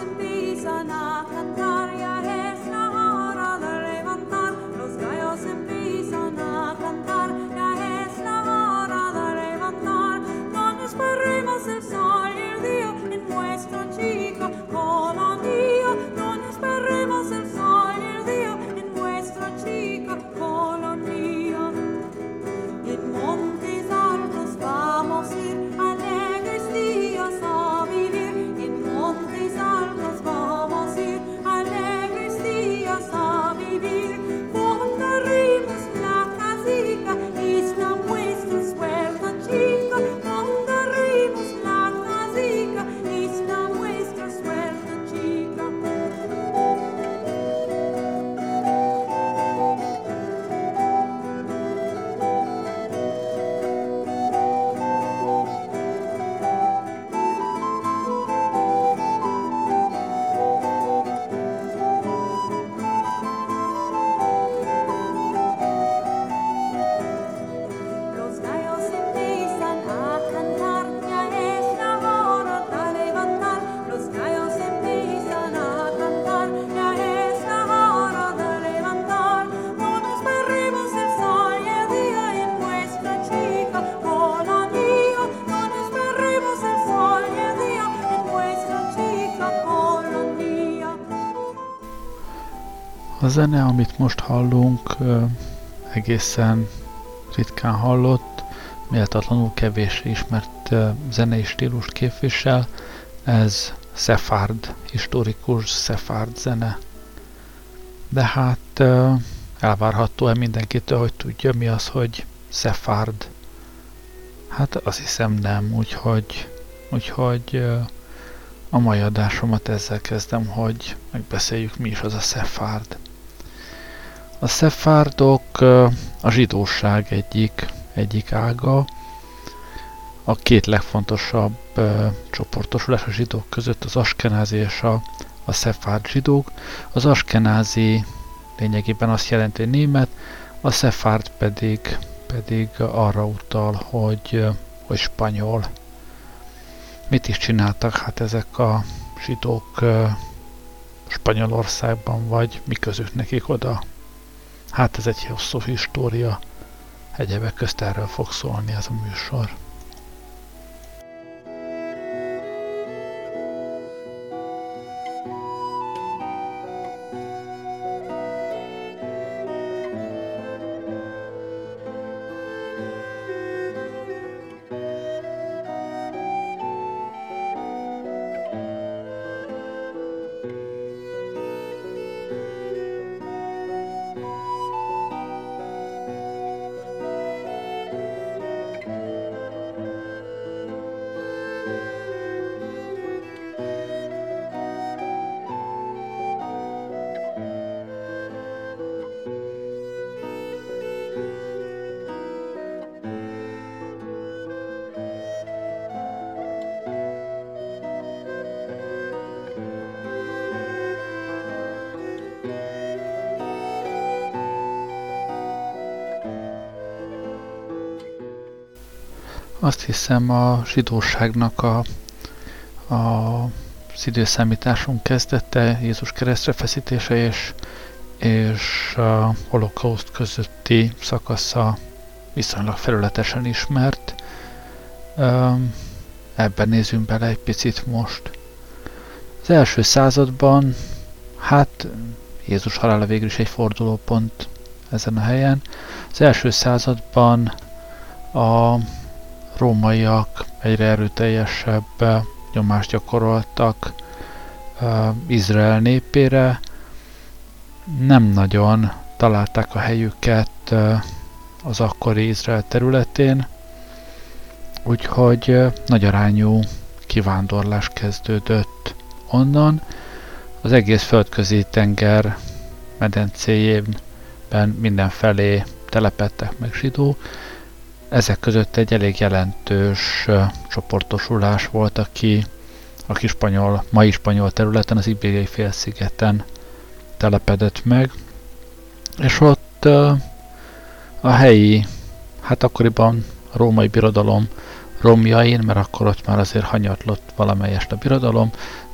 and bees are knocking. A zene, amit most hallunk, egészen ritkán hallott, méltatlanul kevés ismert zenei stílust képvisel. Ez Szefárd, historikus Szefárd zene. De hát elvárható-e mindenkitől, hogy tudja mi az, hogy Szefárd? Hát azt hiszem nem, úgyhogy, úgyhogy a mai adásomat ezzel kezdem, hogy megbeszéljük mi is az a Szefárd. A szefárdok a zsidóság egyik, egyik ága. A két legfontosabb csoportosulás a zsidók között az askenázi és a, a szefárd zsidók. Az askenázi lényegében azt jelenti, hogy német, a szefárd pedig, pedig arra utal, hogy, hogy spanyol. Mit is csináltak hát ezek a zsidók Spanyolországban, vagy mi közük nekik oda? Hát ez egy hosszú história, egyebek közt erről fog szólni ez a műsor. Azt hiszem a zsidóságnak a, a, az időszámításunk kezdete, Jézus keresztre feszítése és, és a holokauszt közötti szakasza viszonylag felületesen ismert. Ebben nézzünk bele egy picit most. Az első században, hát Jézus halála végül is egy fordulópont ezen a helyen. Az első században a rómaiak egyre erőteljesebb nyomást gyakoroltak Izrael népére, nem nagyon találták a helyüket az akkori Izrael területén, úgyhogy nagy arányú kivándorlás kezdődött onnan. Az egész földközi tenger medencéjében mindenfelé telepettek meg zsidó, ezek között egy elég jelentős csoportosulás volt, aki, aki spanyol, mai spanyol területen, az Ibériai félszigeten telepedett meg, és ott a helyi, hát akkoriban a római birodalom romjain, mert akkor ott már azért hanyatlott valamelyest a birodalom,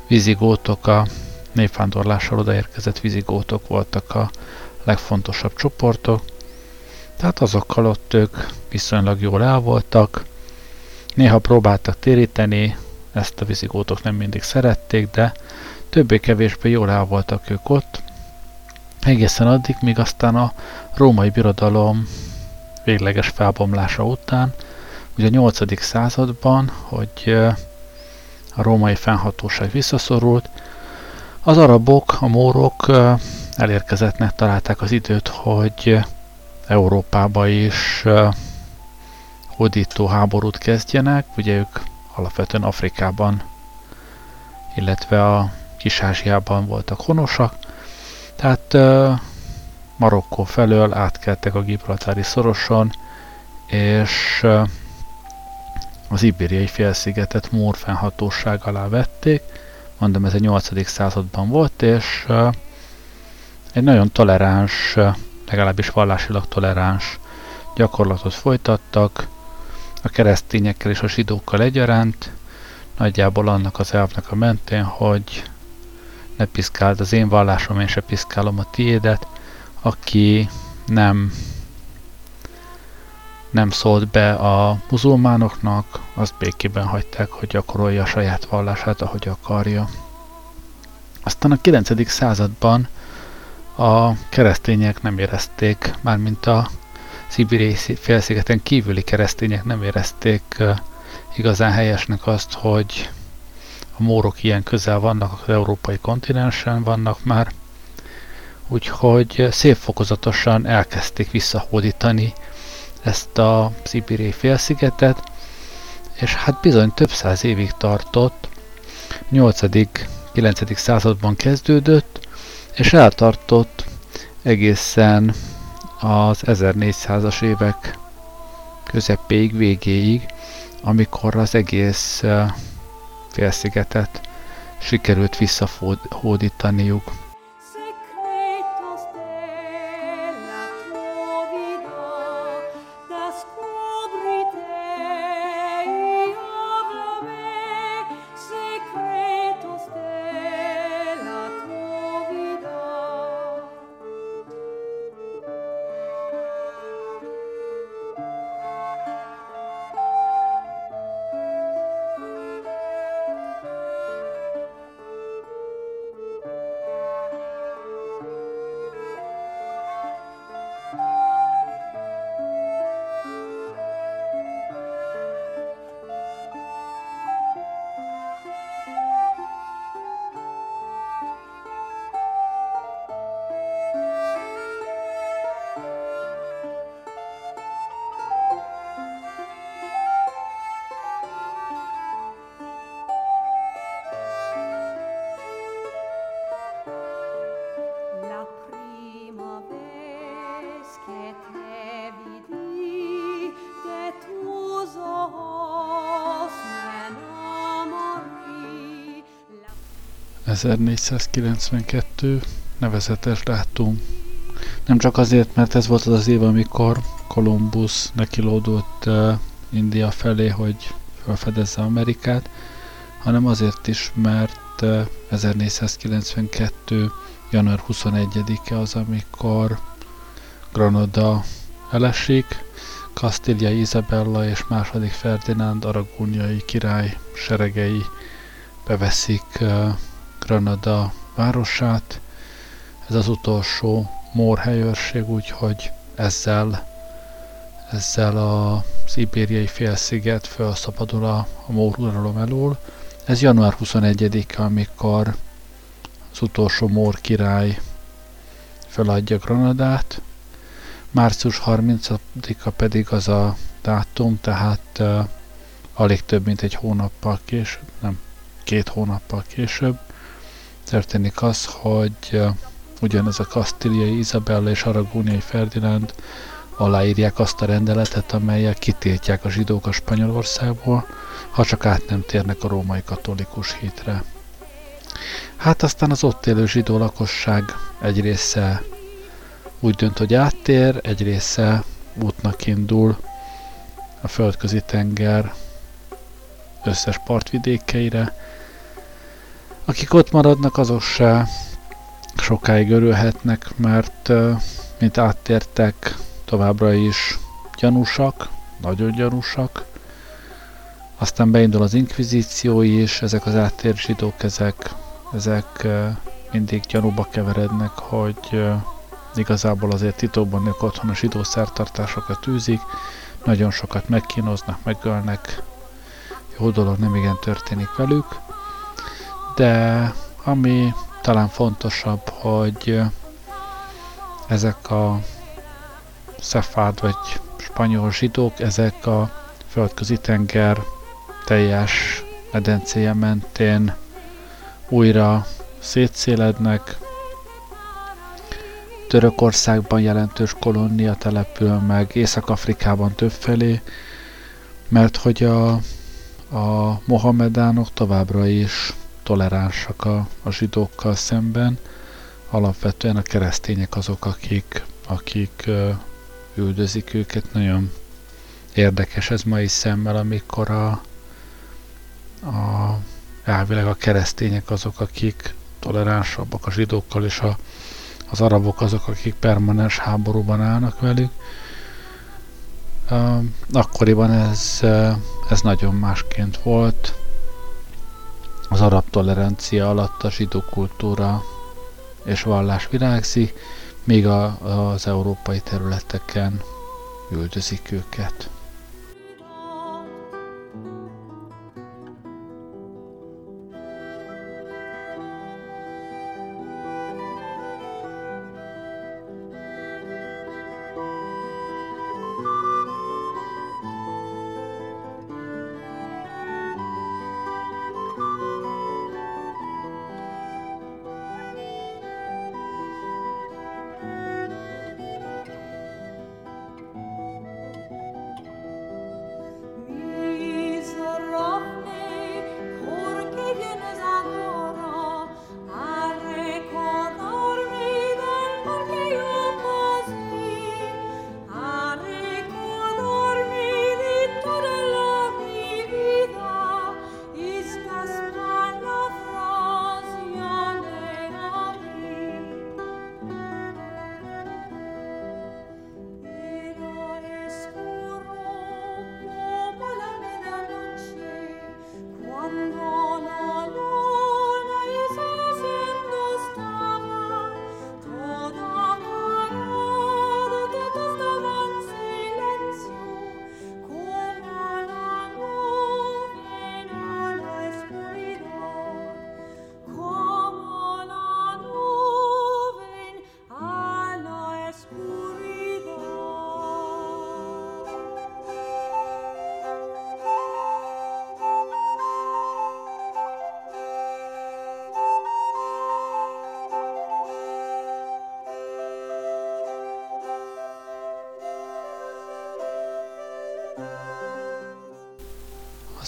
vizigótok, a népvándorlással odaérkezett vizigótok voltak a legfontosabb csoportok, tehát azokkal ott ők viszonylag jól el voltak, néha próbáltak téríteni, ezt a vizigótok nem mindig szerették, de többé-kevésbé jól el voltak ők ott, egészen addig, míg aztán a római birodalom végleges felbomlása után, ugye a 8. században, hogy a római fennhatóság visszaszorult, az arabok, a mórok elérkezettnek találták az időt, hogy Európába is hódító háborút kezdjenek, ugye ők alapvetően Afrikában, illetve a Kis-Ázsiában voltak honosak, tehát Marokkó felől átkeltek a Gibraltári szoroson, és az ibériai félszigetet Mór fennhatóság alá vették, mondom ez a 8. században volt, és egy nagyon toleráns, legalábbis vallásilag toleráns gyakorlatot folytattak, a keresztényekkel és a zsidókkal egyaránt, nagyjából annak az elvnek a mentén, hogy ne piszkáld az én vallásom, én se piszkálom a tiédet, aki nem nem szólt be a muzulmánoknak, azt békében hagyták, hogy gyakorolja a saját vallását, ahogy akarja. Aztán a 9. században a keresztények nem érezték, mármint a Szibériai félszigeten kívüli keresztények nem érezték igazán helyesnek azt, hogy a mórok ilyen közel vannak, az európai kontinensen vannak már, úgyhogy szép fokozatosan elkezdték visszahódítani ezt a Szibériai félszigetet, és hát bizony több száz évig tartott, 8.-9. században kezdődött, és eltartott egészen az 1400-as évek közepéig, végéig, amikor az egész félszigetet sikerült visszahódítaniuk. ...1492 nevezetes dátum. Nem csak azért, mert ez volt az az év, amikor Columbus nekilódott uh, India felé, hogy felfedezze Amerikát, hanem azért is, mert uh, 1492. január 21-e az, amikor Granada elesik, Kastília Isabella és második Ferdinánd aragóniai király seregei beveszik uh, Granada városát. Ez az utolsó mór helyőrség, úgyhogy ezzel, ezzel az ibériai félsziget felszabadul a, a mór uralom elől. Ez január 21-e, amikor az utolsó mór király feladja Granadát, Március 30-a pedig az a dátum, tehát uh, alig több mint egy hónappal később, nem, két hónappal később történik az, hogy ugyanez a kasztíliai Isabella és aragóniai Ferdinánd aláírják azt a rendeletet, amelyel kitiltják a zsidók a Spanyolországból, ha csak át nem térnek a római katolikus hitre. Hát aztán az ott élő zsidó lakosság egy része úgy dönt, hogy áttér, egy része útnak indul a földközi tenger összes partvidékeire. Akik ott maradnak, azok se sokáig örülhetnek, mert mint áttértek, továbbra is gyanúsak, nagyon gyanúsak. Aztán beindul az inkvizíció is, ezek az áttér zsidók, ezek, ezek mindig gyanúba keverednek, hogy igazából azért titokban ők otthon a zsidó szertartásokat űzik, nagyon sokat megkínoznak, megölnek, jó dolog nem igen történik velük, de ami talán fontosabb, hogy ezek a szefád vagy spanyol zsidók, ezek a földközi tenger teljes medencéje mentén újra szétszélednek. Törökországban jelentős kolónia települ meg, Észak-Afrikában többfelé, mert hogy a, a mohamedánok továbbra is toleránsak a, a zsidókkal szemben, alapvetően a keresztények azok, akik, akik üldözik őket. Nagyon érdekes ez mai szemmel, amikor a, a elvileg a keresztények azok, akik toleránsabbak a zsidókkal, és a, az arabok azok, akik permanens háborúban állnak velük. akkoriban ez, ez nagyon másként volt. Az arab tolerancia alatt a zsidó kultúra és vallás virágzik, míg a, az európai területeken üldözik őket.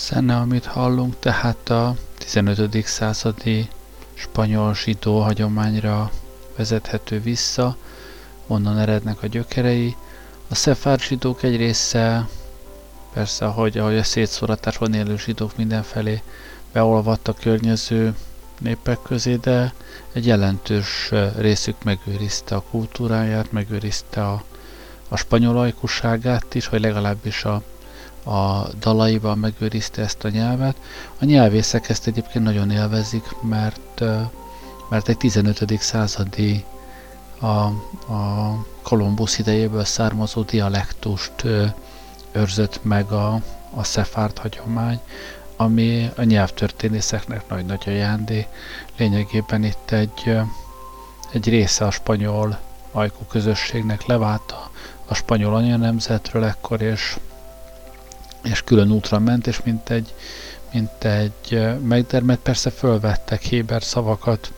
Zene, amit hallunk, tehát a 15. századi spanyol zsidó hagyományra vezethető vissza, onnan erednek a gyökerei. A szefár zsidók egy része, persze, ahogy, ahogy a szétszóratásban élő zsidók mindenfelé beolvadt a környező népek közé, de egy jelentős részük megőrizte a kultúráját, megőrizte a, a spanyol ajkusságát is, vagy legalábbis a, a dalaiban megőrizte ezt a nyelvet. A nyelvészek ezt egyébként nagyon élvezik, mert, mert egy 15. századi a, a Kolumbusz idejéből származó dialektust őrzött meg a, a szefárt hagyomány, ami a nyelvtörténészeknek nagy-nagy ajándé. Lényegében itt egy, egy része a spanyol ajkú közösségnek levált a, a spanyol anyanemzetről ekkor, és és külön útra ment, és mint egy, mint egy megdermet persze fölvettek Héber szavakat,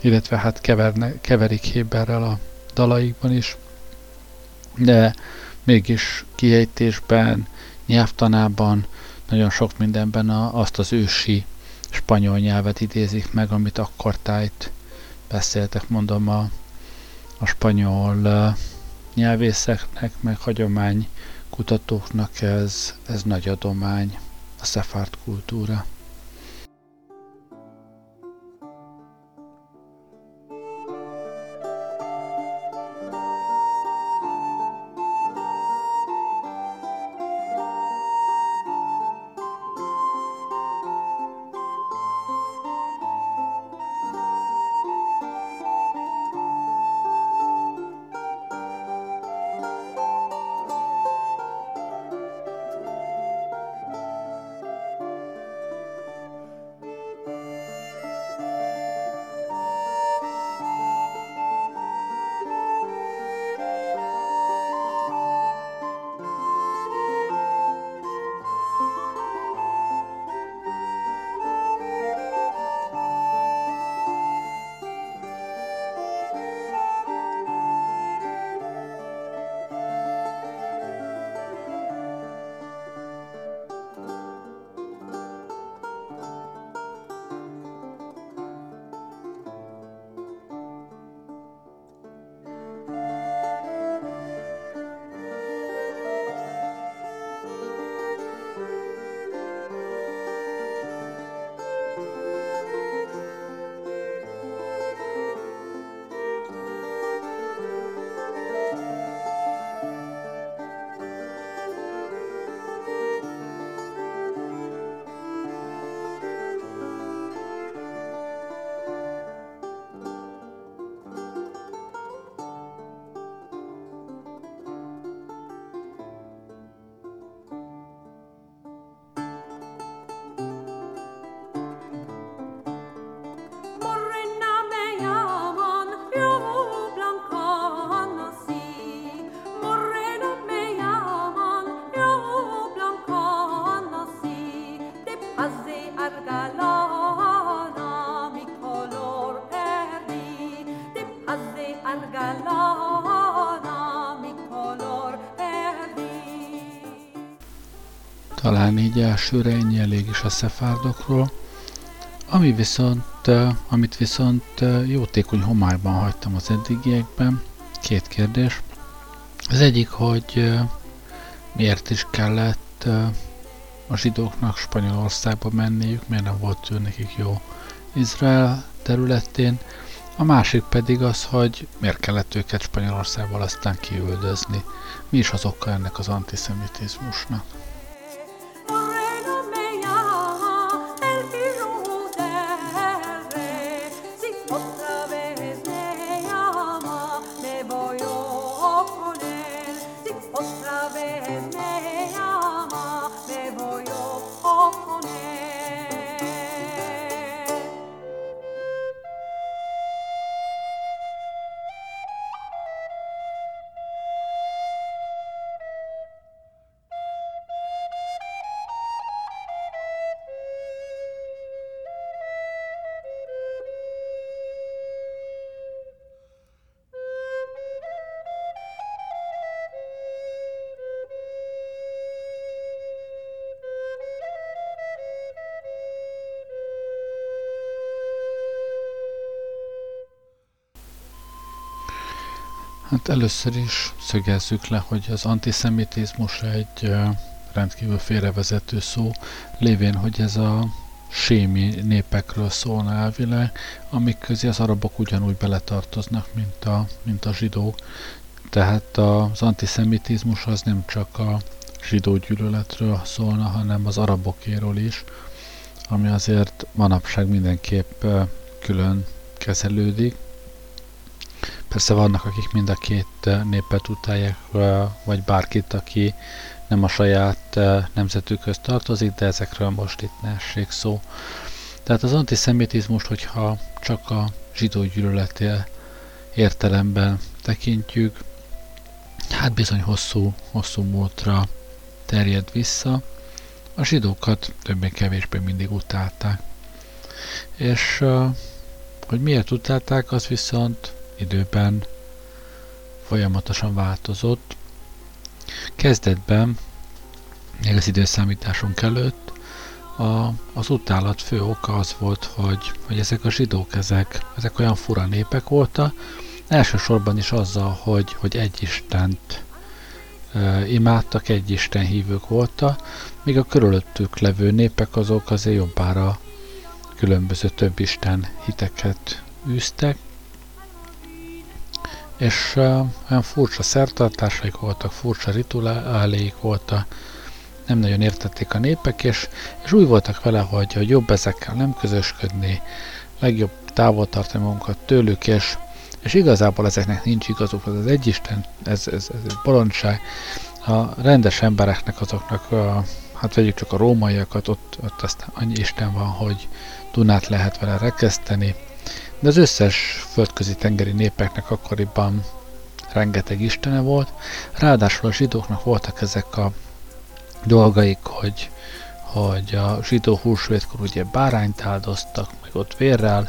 illetve hát keverne, keverik Héberrel a dalaikban is, de mégis kiejtésben, nyelvtanában, nagyon sok mindenben a, azt az ősi spanyol nyelvet idézik meg, amit akkor tájt beszéltek, mondom, a, a spanyol nyelvészeknek, meg hagyomány kutatóknak ez, ez nagy adomány, a szefárt kultúra. Talán így elsőre ennyi elég is a szefárdokról. Ami viszont, amit viszont jótékony homályban hagytam az eddigiekben, két kérdés. Az egyik, hogy miért is kellett a zsidóknak Spanyolországba menniük, miért nem volt ő nekik jó Izrael területén. A másik pedig az, hogy miért kellett őket Spanyolországból aztán kiüldözni. Mi is az oka ennek az antiszemitizmusnak? Hát először is szögezzük le, hogy az antiszemitizmus egy rendkívül félrevezető szó, lévén, hogy ez a sémi népekről szólna elvileg, amik közé az arabok ugyanúgy beletartoznak, mint a, mint a zsidók. Tehát az antiszemitizmus az nem csak a zsidó gyűlöletről szólna, hanem az arabokéről is, ami azért manapság mindenképp külön kezelődik, Persze vannak, akik mind a két népet utálják, vagy bárkit, aki nem a saját nemzetükhöz tartozik, de ezekről most itt ne essék szó. Tehát az antiszemitizmus, hogyha csak a zsidó gyűlöletél értelemben tekintjük, hát bizony hosszú, hosszú múltra terjed vissza. A zsidókat többé-kevésbé mindig utálták. És hogy miért utálták, az viszont időben folyamatosan változott. Kezdetben, még az időszámításunk előtt, a, az utálat fő oka az volt, hogy, hogy ezek a zsidók, ezek, ezek olyan fura népek voltak, elsősorban is azzal, hogy, hogy egy Istent e, imádtak, egy Isten hívők voltak, míg a körülöttük levő népek azok azért jobbára különböző több Isten hiteket űztek, és uh, olyan furcsa szertartásaik voltak, furcsa rituáléik voltak, nem nagyon értették a népek, és, és úgy voltak vele, hogy, hogy jobb ezekkel nem közösködni, legjobb távol tartani magunkat tőlük, és, és igazából ezeknek nincs igazuk, az egyisten, ez, ez, ez egy bolondság. A rendes embereknek azoknak, a, hát vegyük csak a rómaiakat, ott, ott aztán annyi Isten van, hogy Dunát lehet vele rekeszteni, de az összes földközi tengeri népeknek akkoriban rengeteg istene volt, ráadásul a zsidóknak voltak ezek a dolgaik, hogy, hogy a zsidó húsvétkor ugye bárányt áldoztak, meg ott vérrel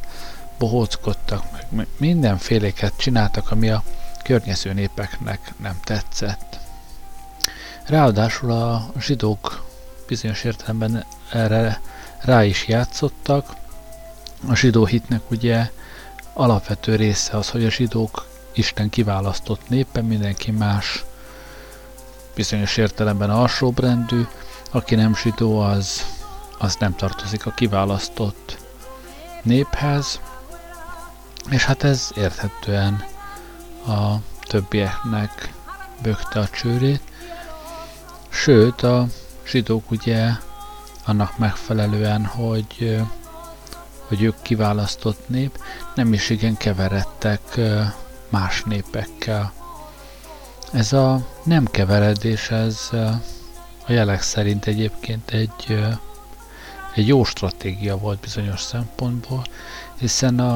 bohóckodtak, meg mindenféléket csináltak, ami a környező népeknek nem tetszett. Ráadásul a zsidók bizonyos értelemben erre rá is játszottak. A zsidó hitnek ugye alapvető része az, hogy a zsidók Isten kiválasztott népe, mindenki más bizonyos értelemben alsóbrendű, aki nem zsidó, az, az nem tartozik a kiválasztott néphez, és hát ez érthetően a többieknek bökte a csőrét. Sőt, a zsidók ugye annak megfelelően, hogy hogy ők kiválasztott nép, nem is igen keveredtek más népekkel. Ez a nem keveredés, ez a jelek szerint egyébként egy, egy jó stratégia volt bizonyos szempontból, hiszen a,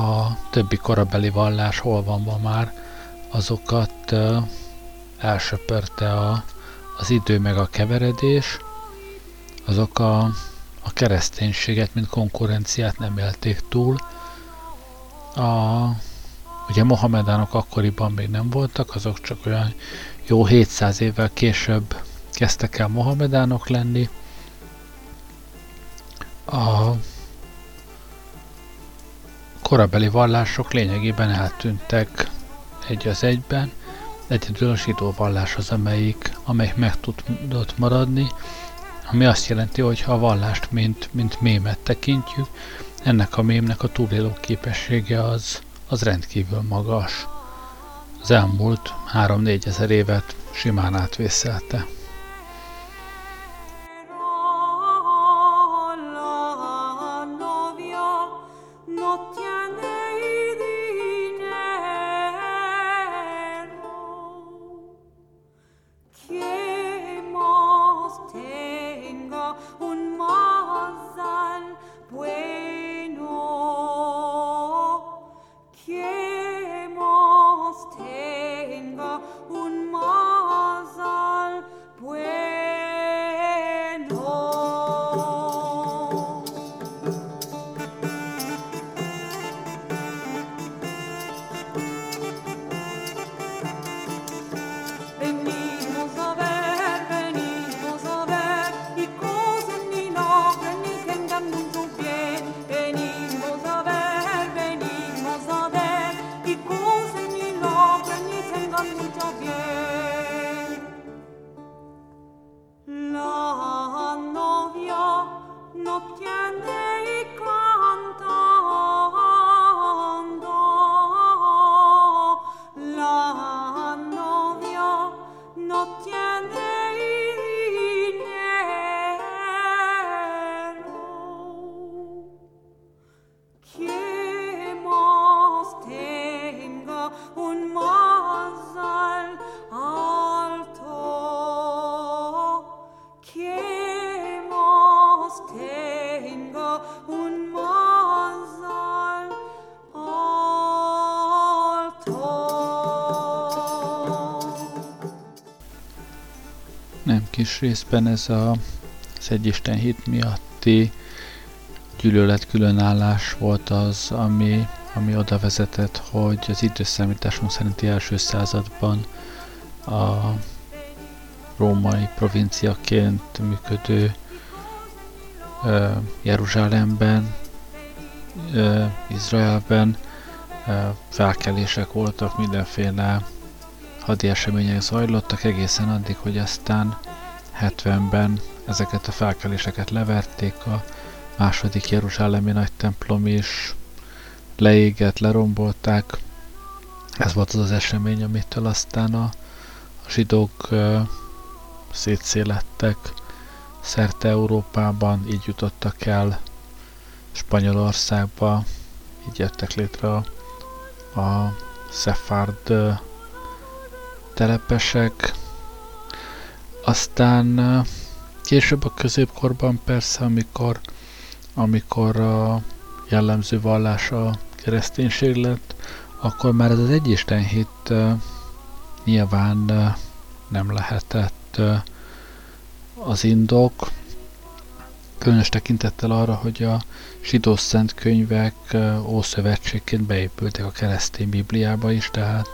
a többi korabeli vallás hol van ma már, azokat elsöpörte a, az idő meg a keveredés, azok a a kereszténységet, mint konkurenciát nem élték túl. A, ugye Mohamedánok akkoriban még nem voltak, azok csak olyan jó 700 évvel később kezdtek el mohamedánok lenni. A korabeli vallások lényegében eltűntek egy az egyben, egyedül a zsidó vallás az, amelyik, amelyik meg tudott maradni, ami azt jelenti, hogy ha a vallást mint, mint mémet tekintjük, ennek a mémnek a túléló képessége az, az rendkívül magas. Az elmúlt 3-4 ezer évet simán átvészelte. Részben ez a, az egyisten hit miatti gyűlölet különállás volt az, ami, ami oda vezetett, hogy az időszámításunk szerinti első században a római provinciaként működő uh, Jeruzsálemben, uh, Izraelben uh, felkelések voltak, mindenféle hadi események zajlottak egészen addig, hogy aztán 70-ben ezeket a felkeléseket leverték, a második Jeruzsálemi nagy templom is. Leégett, lerombolták. Ez volt az az esemény, amitől aztán a, a zsidók uh, szétszélettek szerte Európában, így jutottak el Spanyolországba, így jöttek létre a, a Szefárd telepesek, aztán később a középkorban persze, amikor, amikor a jellemző vallás a kereszténység lett, akkor már ez az egyisten hit nyilván nem lehetett az indok, különös tekintettel arra, hogy a zsidó szent könyvek ószövetségként beépültek a keresztény Bibliába is, tehát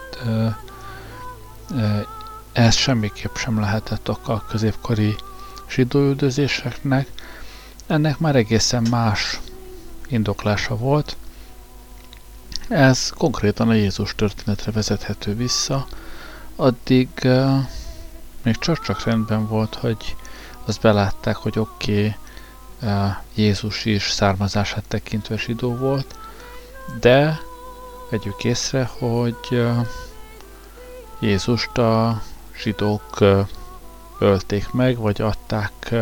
ez semmiképp sem lehetett oka a középkori zsidóüldözéseknek, ennek már egészen más indoklása volt. Ez konkrétan a Jézus történetre vezethető vissza, addig uh, még csak-csak rendben volt, hogy azt belátták, hogy oké, okay, uh, Jézus is származását tekintve zsidó volt, de vegyük észre, hogy uh, Jézust a zsidók ölték meg, vagy adták,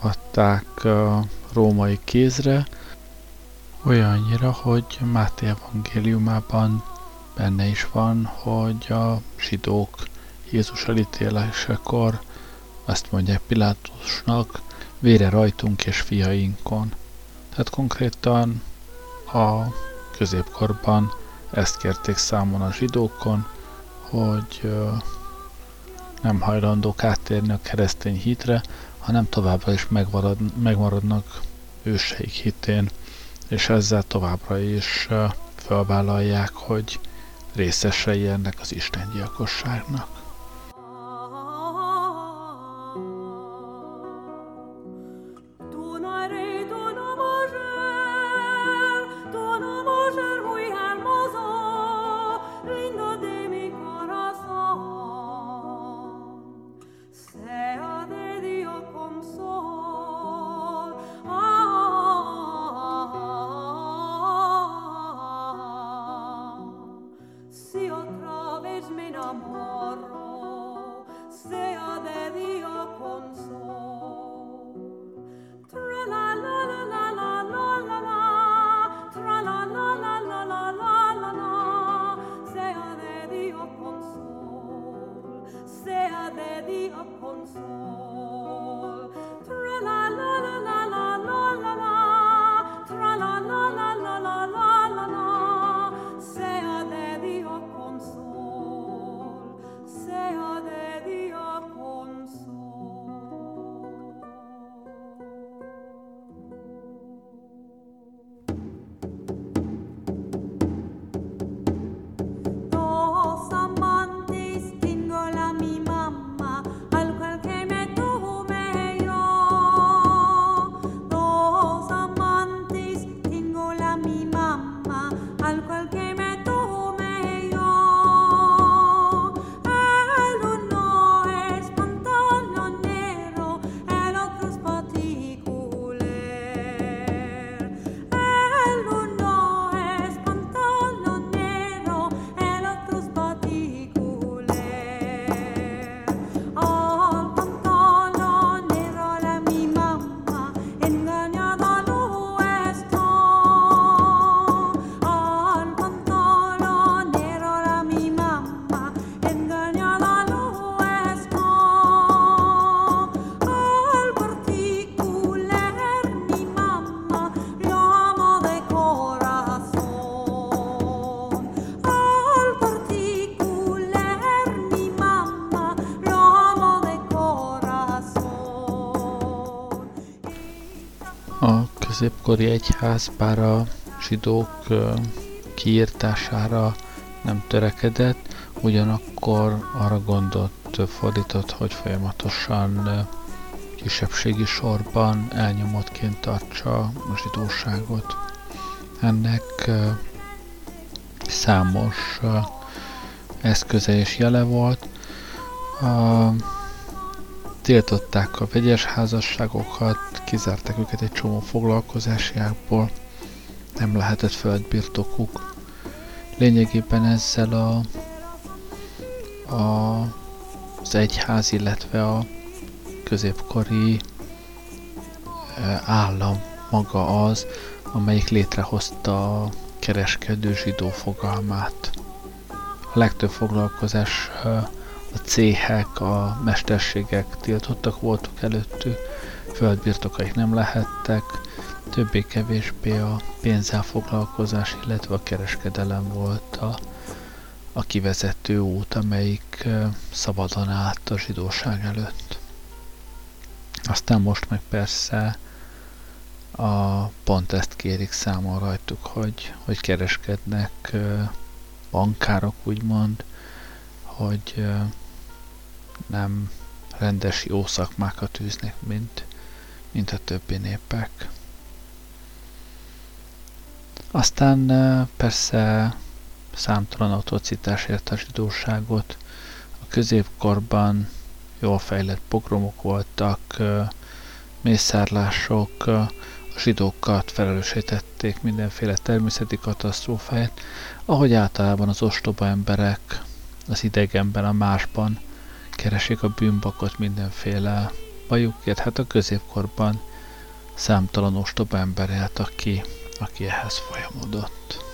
adták római kézre, olyannyira, hogy Máté evangéliumában benne is van, hogy a zsidók Jézus elítélésekor azt mondják Pilátusnak, vére rajtunk és fiainkon. Tehát konkrétan a középkorban ezt kérték számon a zsidókon, hogy nem hajlandók áttérni a keresztény hitre, hanem továbbra is megmarad, megmaradnak őseik hitén, és ezzel továbbra is felvállalják, hogy részesei ennek az Isten középkori egyház bár a zsidók kiírtására nem törekedett, ugyanakkor arra gondot fordított, hogy folyamatosan kisebbségi sorban elnyomottként tartsa a zsidóságot. Ennek számos eszköze és jele volt. A, tiltották a vegyes házasságokat, kizárták őket egy csomó foglalkozási ágból, nem lehetett földbirtokuk. Lényegében ezzel a, a, az egyház, illetve a középkori állam maga az, amelyik létrehozta a kereskedő zsidó fogalmát. A legtöbb foglalkozás a céhek, a mesterségek tiltottak voltak előttük, földbirtokaik nem lehettek, többé-kevésbé a pénzzel foglalkozás, illetve a kereskedelem volt a, a kivezető út, amelyik szabadon állt a zsidóság előtt. Aztán most meg persze a, pont ezt kérik számon rajtuk, hogy, hogy kereskednek bankárok, úgymond, hogy nem rendes jó szakmákat űznek, mint, mint a többi népek. Aztán persze számtalan atrocitás ért a zsidóságot. A középkorban jól fejlett pogromok voltak, mészárlások, a zsidókat felelősítették mindenféle természeti katasztrófáért, ahogy általában az ostoba emberek az idegenben, a másban keresik a bűnbakot mindenféle bajukért. Hát a középkorban számtalan ostoba ember aki, aki ehhez folyamodott.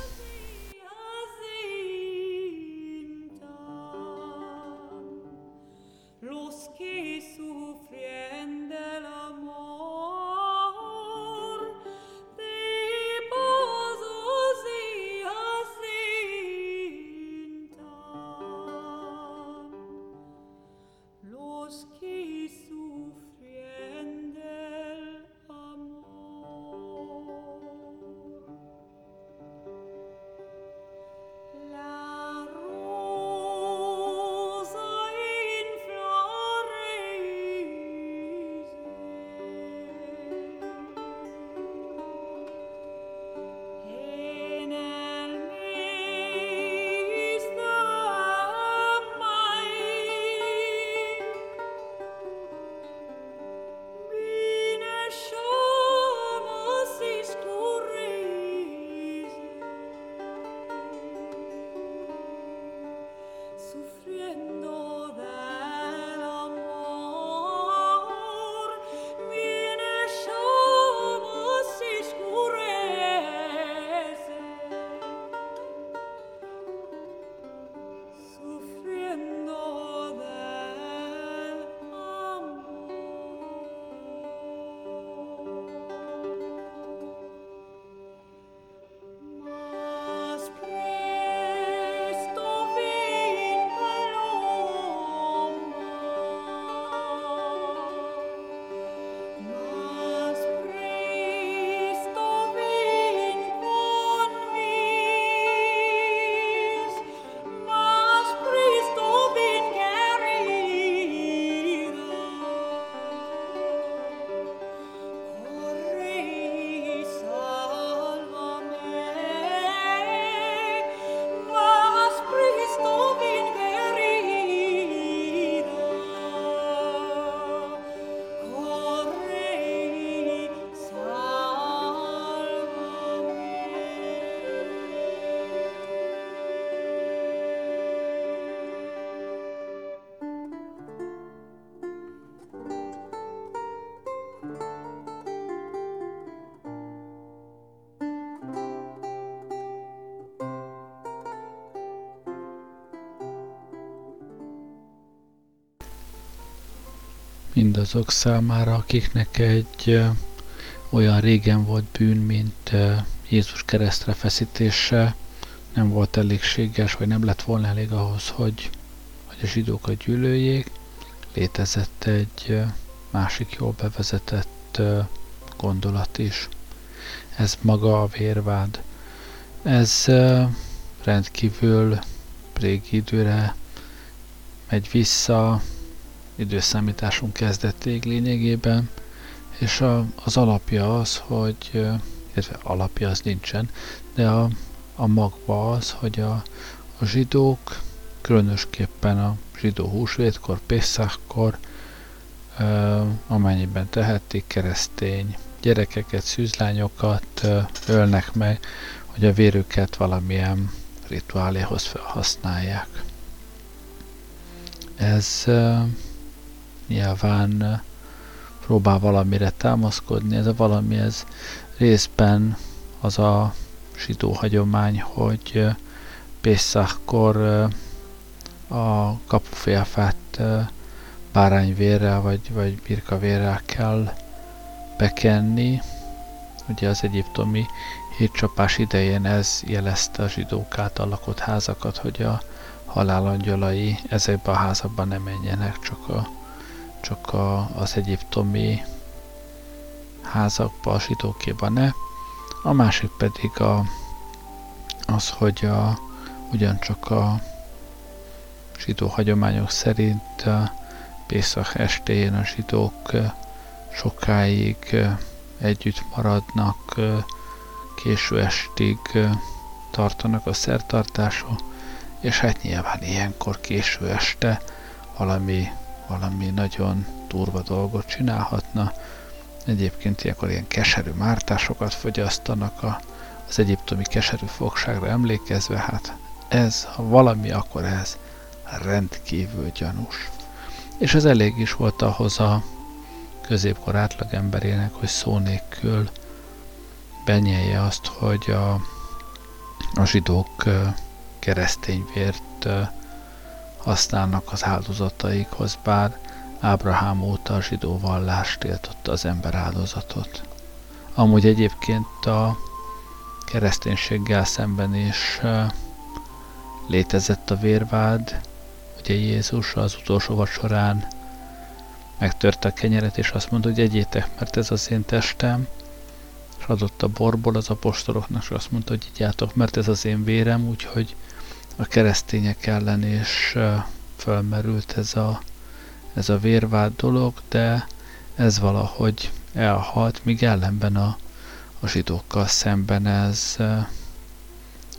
Mindazok számára, akiknek egy olyan régen volt bűn, mint Jézus keresztre feszítése, nem volt elégséges, vagy nem lett volna elég ahhoz, hogy, hogy a zsidókat gyűlöljék. Létezett egy másik jól bevezetett gondolat is. Ez maga a vérvád. Ez rendkívül régi időre megy vissza, időszámításunk kezdették lényegében, és a, az alapja az, hogy, illetve alapja az nincsen, de a, a magva az, hogy a, a zsidók, különösképpen a zsidó húsvétkor, Peszakkor, amennyiben tehetik, keresztény gyerekeket, szűzlányokat ölnek meg, hogy a vérüket valamilyen rituáléhoz felhasználják. Ez nyilván próbál valamire támaszkodni, ez a valami, ez részben az a zsidó hagyomány, hogy Pészakor a kapufélfát bárányvérrel vagy, vagy birkavérrel kell bekenni. Ugye az egyiptomi hétcsapás idején ez jelezte a zsidók által lakott házakat, hogy a halálangyalai ezekbe a házakban nem menjenek, csak, a, csak a, az egyiptomi házakba, a zsidókéba ne. A másik pedig a, az, hogy a, ugyancsak a zsidó hagyományok szerint a Pészak estéjén a zsidók sokáig együtt maradnak, késő estig tartanak a szertartáson, és hát nyilván ilyenkor késő este valami, valami nagyon durva dolgot csinálhatna. Egyébként ilyenkor ilyen keserű mártásokat fogyasztanak a, az egyiptomi keserű fogságra emlékezve, hát ez, ha valami, akkor ez rendkívül gyanús. És ez elég is volt ahhoz a középkor átlagemberének, hogy szó nélkül benyelje azt, hogy a, a zsidók keresztény vért használnak az áldozataikhoz, bár Ábrahám óta a zsidó vallás tiltotta az ember áldozatot. Amúgy egyébként a kereszténységgel szemben is létezett a vérvád, ugye Jézus az utolsó vacsorán megtörte a kenyeret, és azt mondta, hogy egyétek, mert ez az én testem, és adott a borból az apostoloknak, és azt mondta, hogy igyátok, mert ez az én vérem, úgyhogy a keresztények ellen is fölmerült ez a, ez a vérvád dolog, de ez valahogy elhalt, míg ellenben a, a zsidókkal szemben ez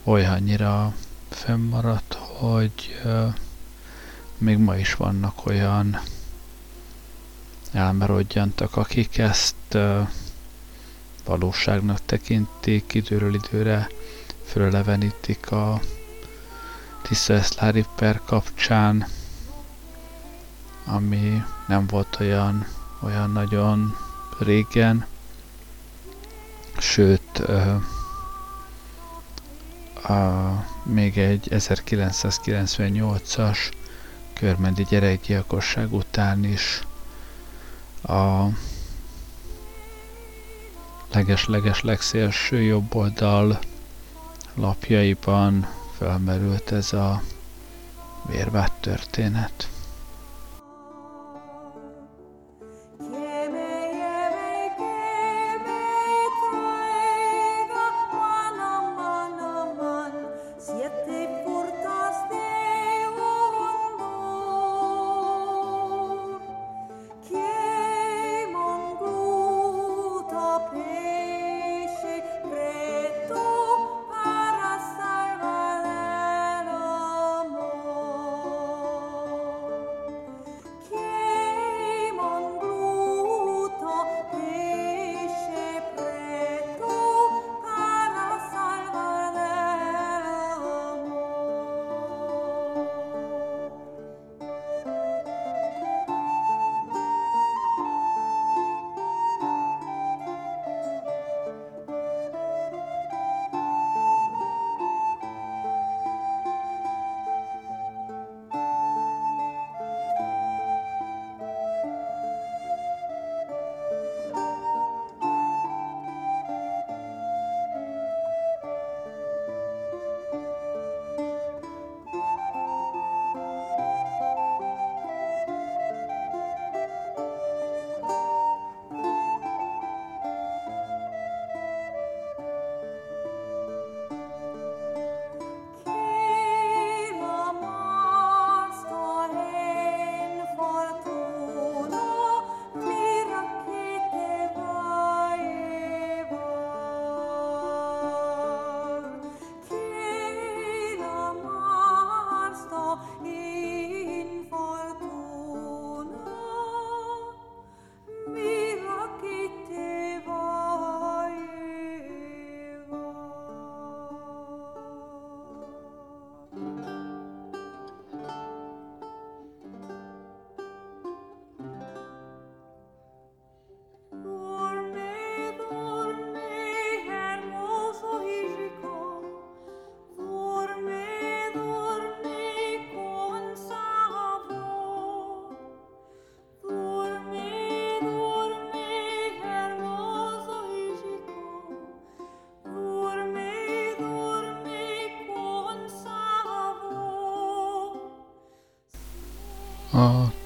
olyannyira fennmaradt, hogy még ma is vannak olyan elmerodjantak, akik ezt valóságnak tekintik, időről időre fölelevenítik a Tiszteszlári per kapcsán, ami nem volt olyan, olyan nagyon régen, sőt, ö, a, még egy 1998-as körmendi gyerekgyilkosság után is a leges-leges legszélső jobb lapjaiban felmerült ez a vérvád történet.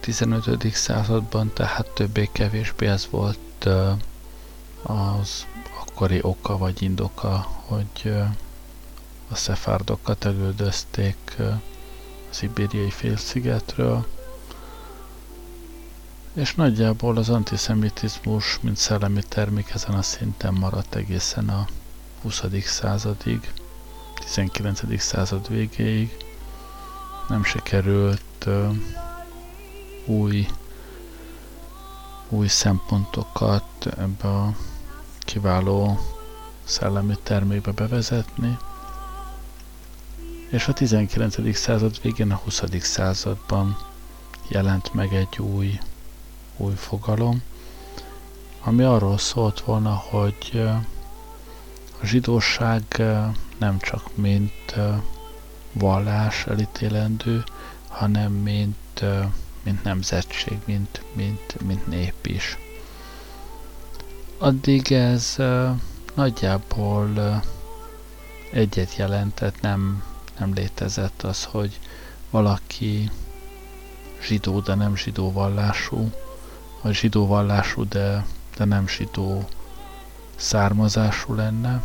15. században, tehát többé-kevésbé ez volt az akkori oka vagy indoka, hogy a szefárdokat elődözték a szibériai félszigetről, és nagyjából az antiszemitizmus, mint szellemi termék ezen a szinten maradt egészen a 20. századig, 19. század végéig. Nem sikerült új, új szempontokat ebbe a kiváló szellemi termékbe bevezetni. És a 19. század végén, a 20. században jelent meg egy új, új fogalom, ami arról szólt volna, hogy a zsidóság nem csak mint vallás elítélendő, hanem mint, mint nemzetség, mint, mint, mint nép is. Addig ez nagyjából egyet jelentett, nem, nem létezett az, hogy valaki zsidó, de nem zsidó vallású, vagy zsidó vallású, de, de nem zsidó származású lenne.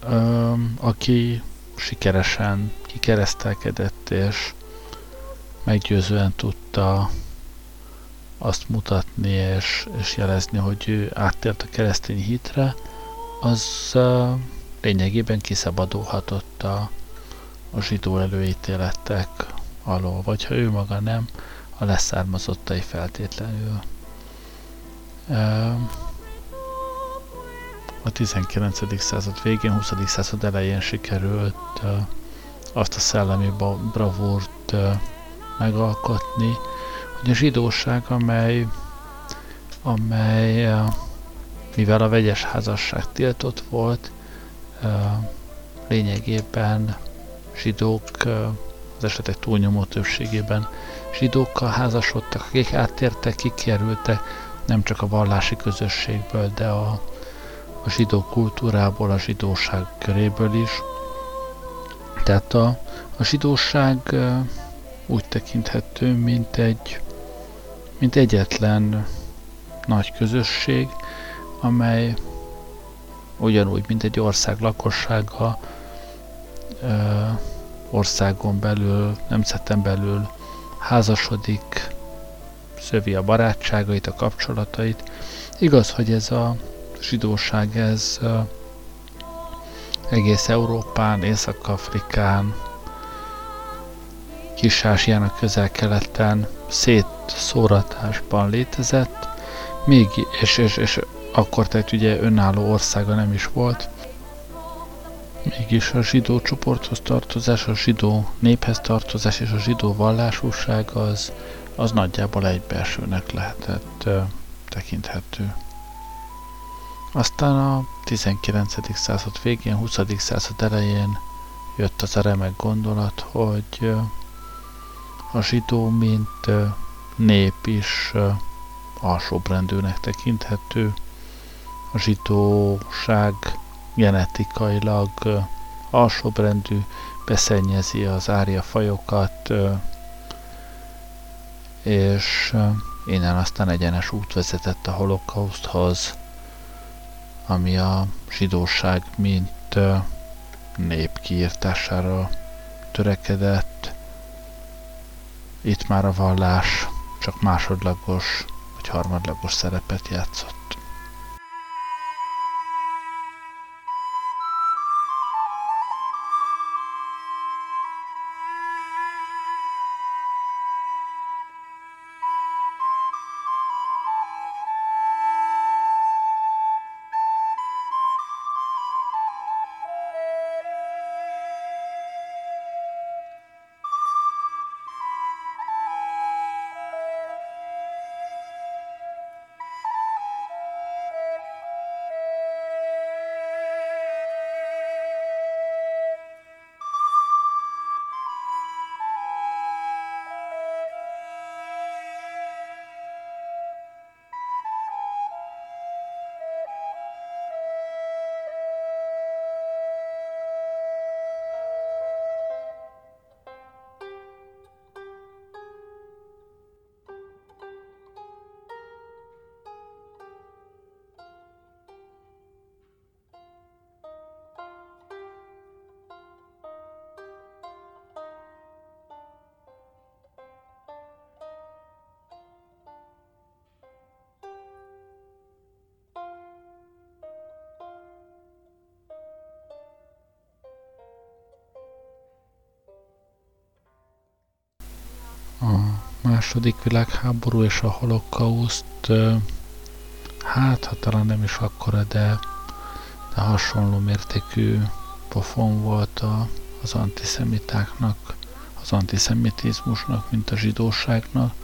Ö, aki sikeresen kikeresztelkedett és meggyőzően tudta azt mutatni és, és jelezni, hogy ő áttért a keresztény hitre, az uh, lényegében kiszabadulhatott a, a zsidó előítéletek alól, vagy ha ő maga nem, a leszármazottai feltétlenül. A 19. század végén, 20. század elején sikerült azt a szellemi bravúrt megalkotni, hogy a zsidóság, amely, amely uh, mivel a vegyes házasság tiltott volt, uh, lényegében zsidók uh, az esetek túlnyomó többségében zsidókkal házasodtak, akik áttértek, kikerültek nem csak a vallási közösségből, de a a zsidó kultúrából, a zsidóság köréből is. Tehát a, a zsidóság úgy tekinthető, mint egy mint egyetlen nagy közösség, amely ugyanúgy, mint egy ország lakossága országon belül, nemzeten belül házasodik, szövi a barátságait, a kapcsolatait. Igaz, hogy ez a zsidóság ez egész Európán, Észak-Afrikán, Kis-Ázsiának közel-keleten szétszóratásban létezett, még, és, és, és akkor tehát ugye önálló országa nem is volt, mégis a zsidó csoporthoz tartozás, a zsidó néphez tartozás és a zsidó vallásúság az, az nagyjából egybeesőnek lehetett uh, tekinthető. Aztán a 19. század végén, 20. század elején jött az a remek gondolat, hogy a zsidó, mint nép is alsóbrendűnek tekinthető. A zsidóság genetikailag alsóbrendű, beszennyezi az árja fajokat, és innen aztán egyenes út vezetett a holokauszthoz, ami a zsidóság mint nép kiírtására törekedett. Itt már a vallás csak másodlagos vagy harmadlagos szerepet játszott. A második világháború és a holokauszt, hát ha talán nem is akkora, de, de hasonló mértékű pofon volt a, az antiszemitáknak, az antiszemitizmusnak, mint a zsidóságnak.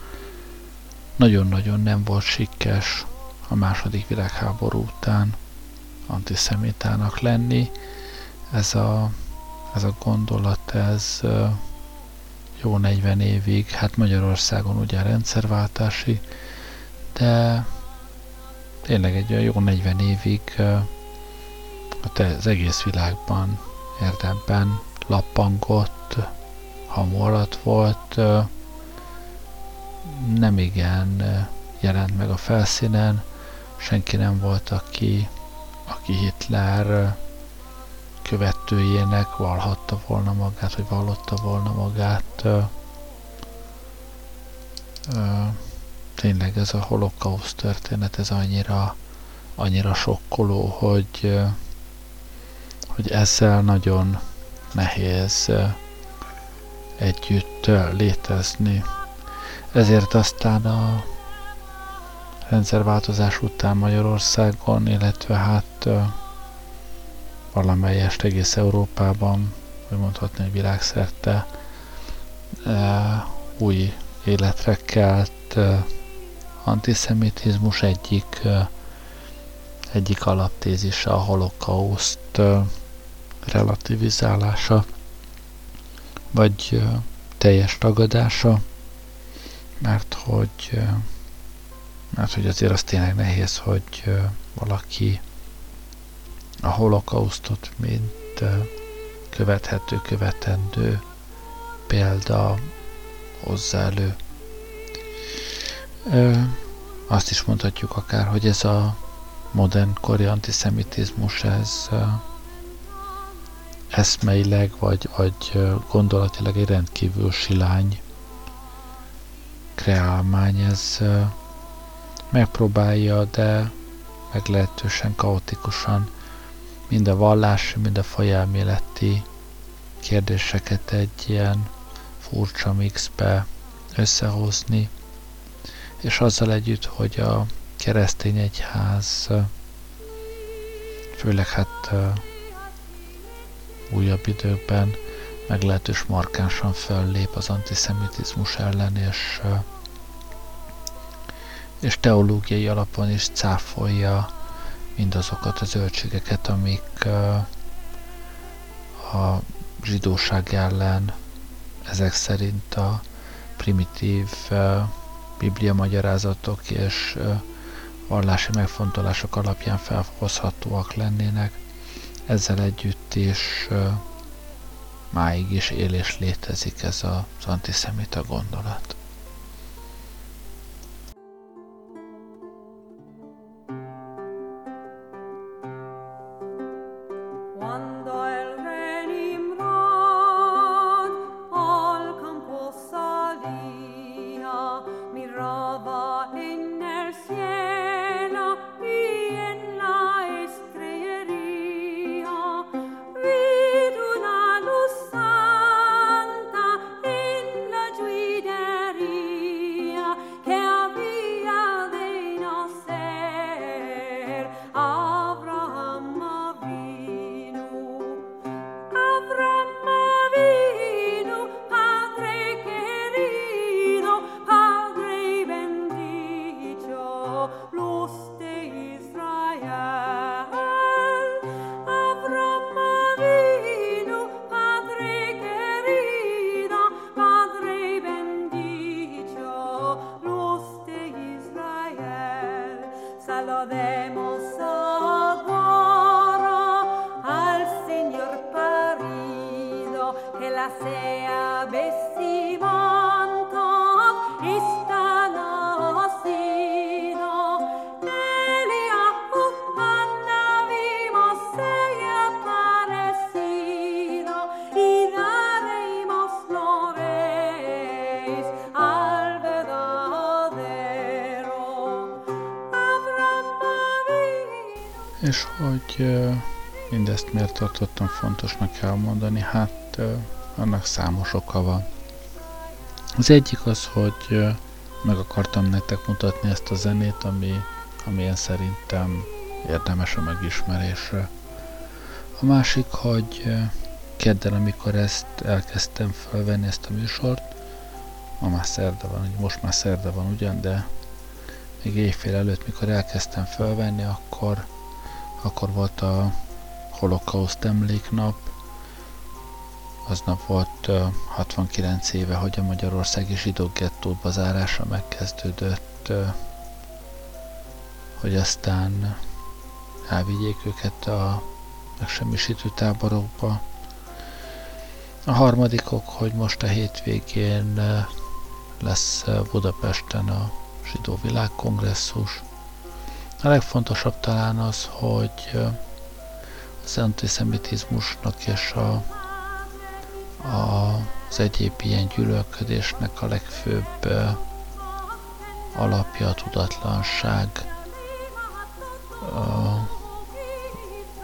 Nagyon-nagyon nem volt sikkes a második világháború után antiszemitának lenni. Ez a, ez a gondolat, ez jó 40 évig, hát Magyarországon ugye rendszerváltási, de tényleg egy olyan jó 40 évig az egész világban érdemben lappangott, hamu alatt volt, nem igen jelent meg a felszínen, senki nem volt, aki, aki Hitler követőjének valhatta volna magát, vagy vallotta volna magát. Ö, ö, tényleg ez a holokauszt történet, ez annyira, annyira sokkoló, hogy, hogy ezzel nagyon nehéz együtt létezni. Ezért aztán a rendszerváltozás után Magyarországon, illetve hát valamelyest egész Európában, vagy mondhatni, hogy világszerte új életre kelt antiszemitizmus egyik, egyik alaptézise a holokauszt relativizálása, vagy teljes tagadása, mert hogy, mert hogy azért az tényleg nehéz, hogy valaki a holokausztot, mint követhető, követendő példa hozzá elő. Azt is mondhatjuk akár, hogy ez a modern kori antiszemitizmus, ez eszmeileg vagy, vagy gondolatilag egy rendkívül silány kreálmány, ez megpróbálja, de meglehetősen kaotikusan mind a vallási, mind a fajelméleti kérdéseket egy ilyen furcsa mixbe összehozni, és azzal együtt, hogy a keresztény egyház főleg hát újabb időkben meglehetős markánsan föllép az antiszemitizmus ellen, és, és teológiai alapon is cáfolja mindazokat a zöldségeket, amik a zsidóság ellen ezek szerint a primitív biblia magyarázatok és vallási megfontolások alapján felhozhatóak lennének. Ezzel együtt is máig is él és létezik ez az antiszemita gondolat. És hogy mindezt miért tartottam fontosnak elmondani, hát annak számos oka van. Az egyik az, hogy meg akartam nektek mutatni ezt a zenét, ami, amilyen szerintem érdemes a megismerésre. A másik, hogy kedden, amikor ezt elkezdtem felvenni ezt a műsort, ma már szerda van, most már szerda van ugyan, de még éjfél előtt, mikor elkezdtem felvenni, akkor, akkor volt a holokauszt emléknap, aznap volt uh, 69 éve, hogy a Magyarországi zsidó gettót bazárása megkezdődött, hogy aztán elvigyék őket a megsemmisítő táborokba. A harmadikok, hogy most a hétvégén lesz Budapesten a zsidó világkongresszus. A legfontosabb talán az, hogy az antiszemitizmusnak és a, a, az egyéb ilyen gyűlölködésnek a legfőbb alapja a tudatlanság.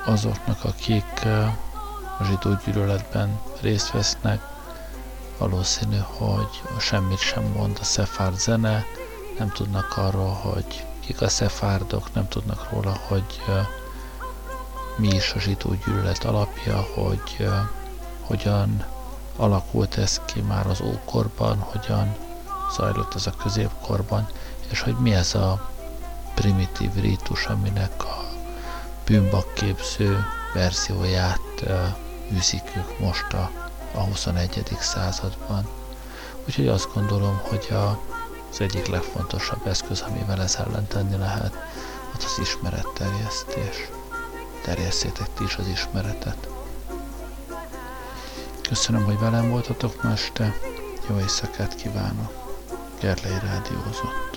Azoknak, akik a zsidó gyűlöletben részt vesznek, valószínű, hogy semmit sem mond a szefárd zene, nem tudnak arról, hogy kik a szefárdok, nem tudnak róla, hogy mi is a zsidó gyűlölet alapja, hogy hogyan alakult ez ki már az ókorban, hogyan zajlott ez a középkorban, és hogy mi ez a primitív rítus, aminek a bűnbakképző verzióját űzik ők most a, a 21. században. Úgyhogy azt gondolom, hogy a az egyik legfontosabb eszköz, amivel ez ellen tenni lehet, az az ismeretterjesztés. Terjesszétek ti is az ismeretet. Köszönöm, hogy velem voltatok ma este. Jó éjszakát kívánok. Gerlei Rádiózott.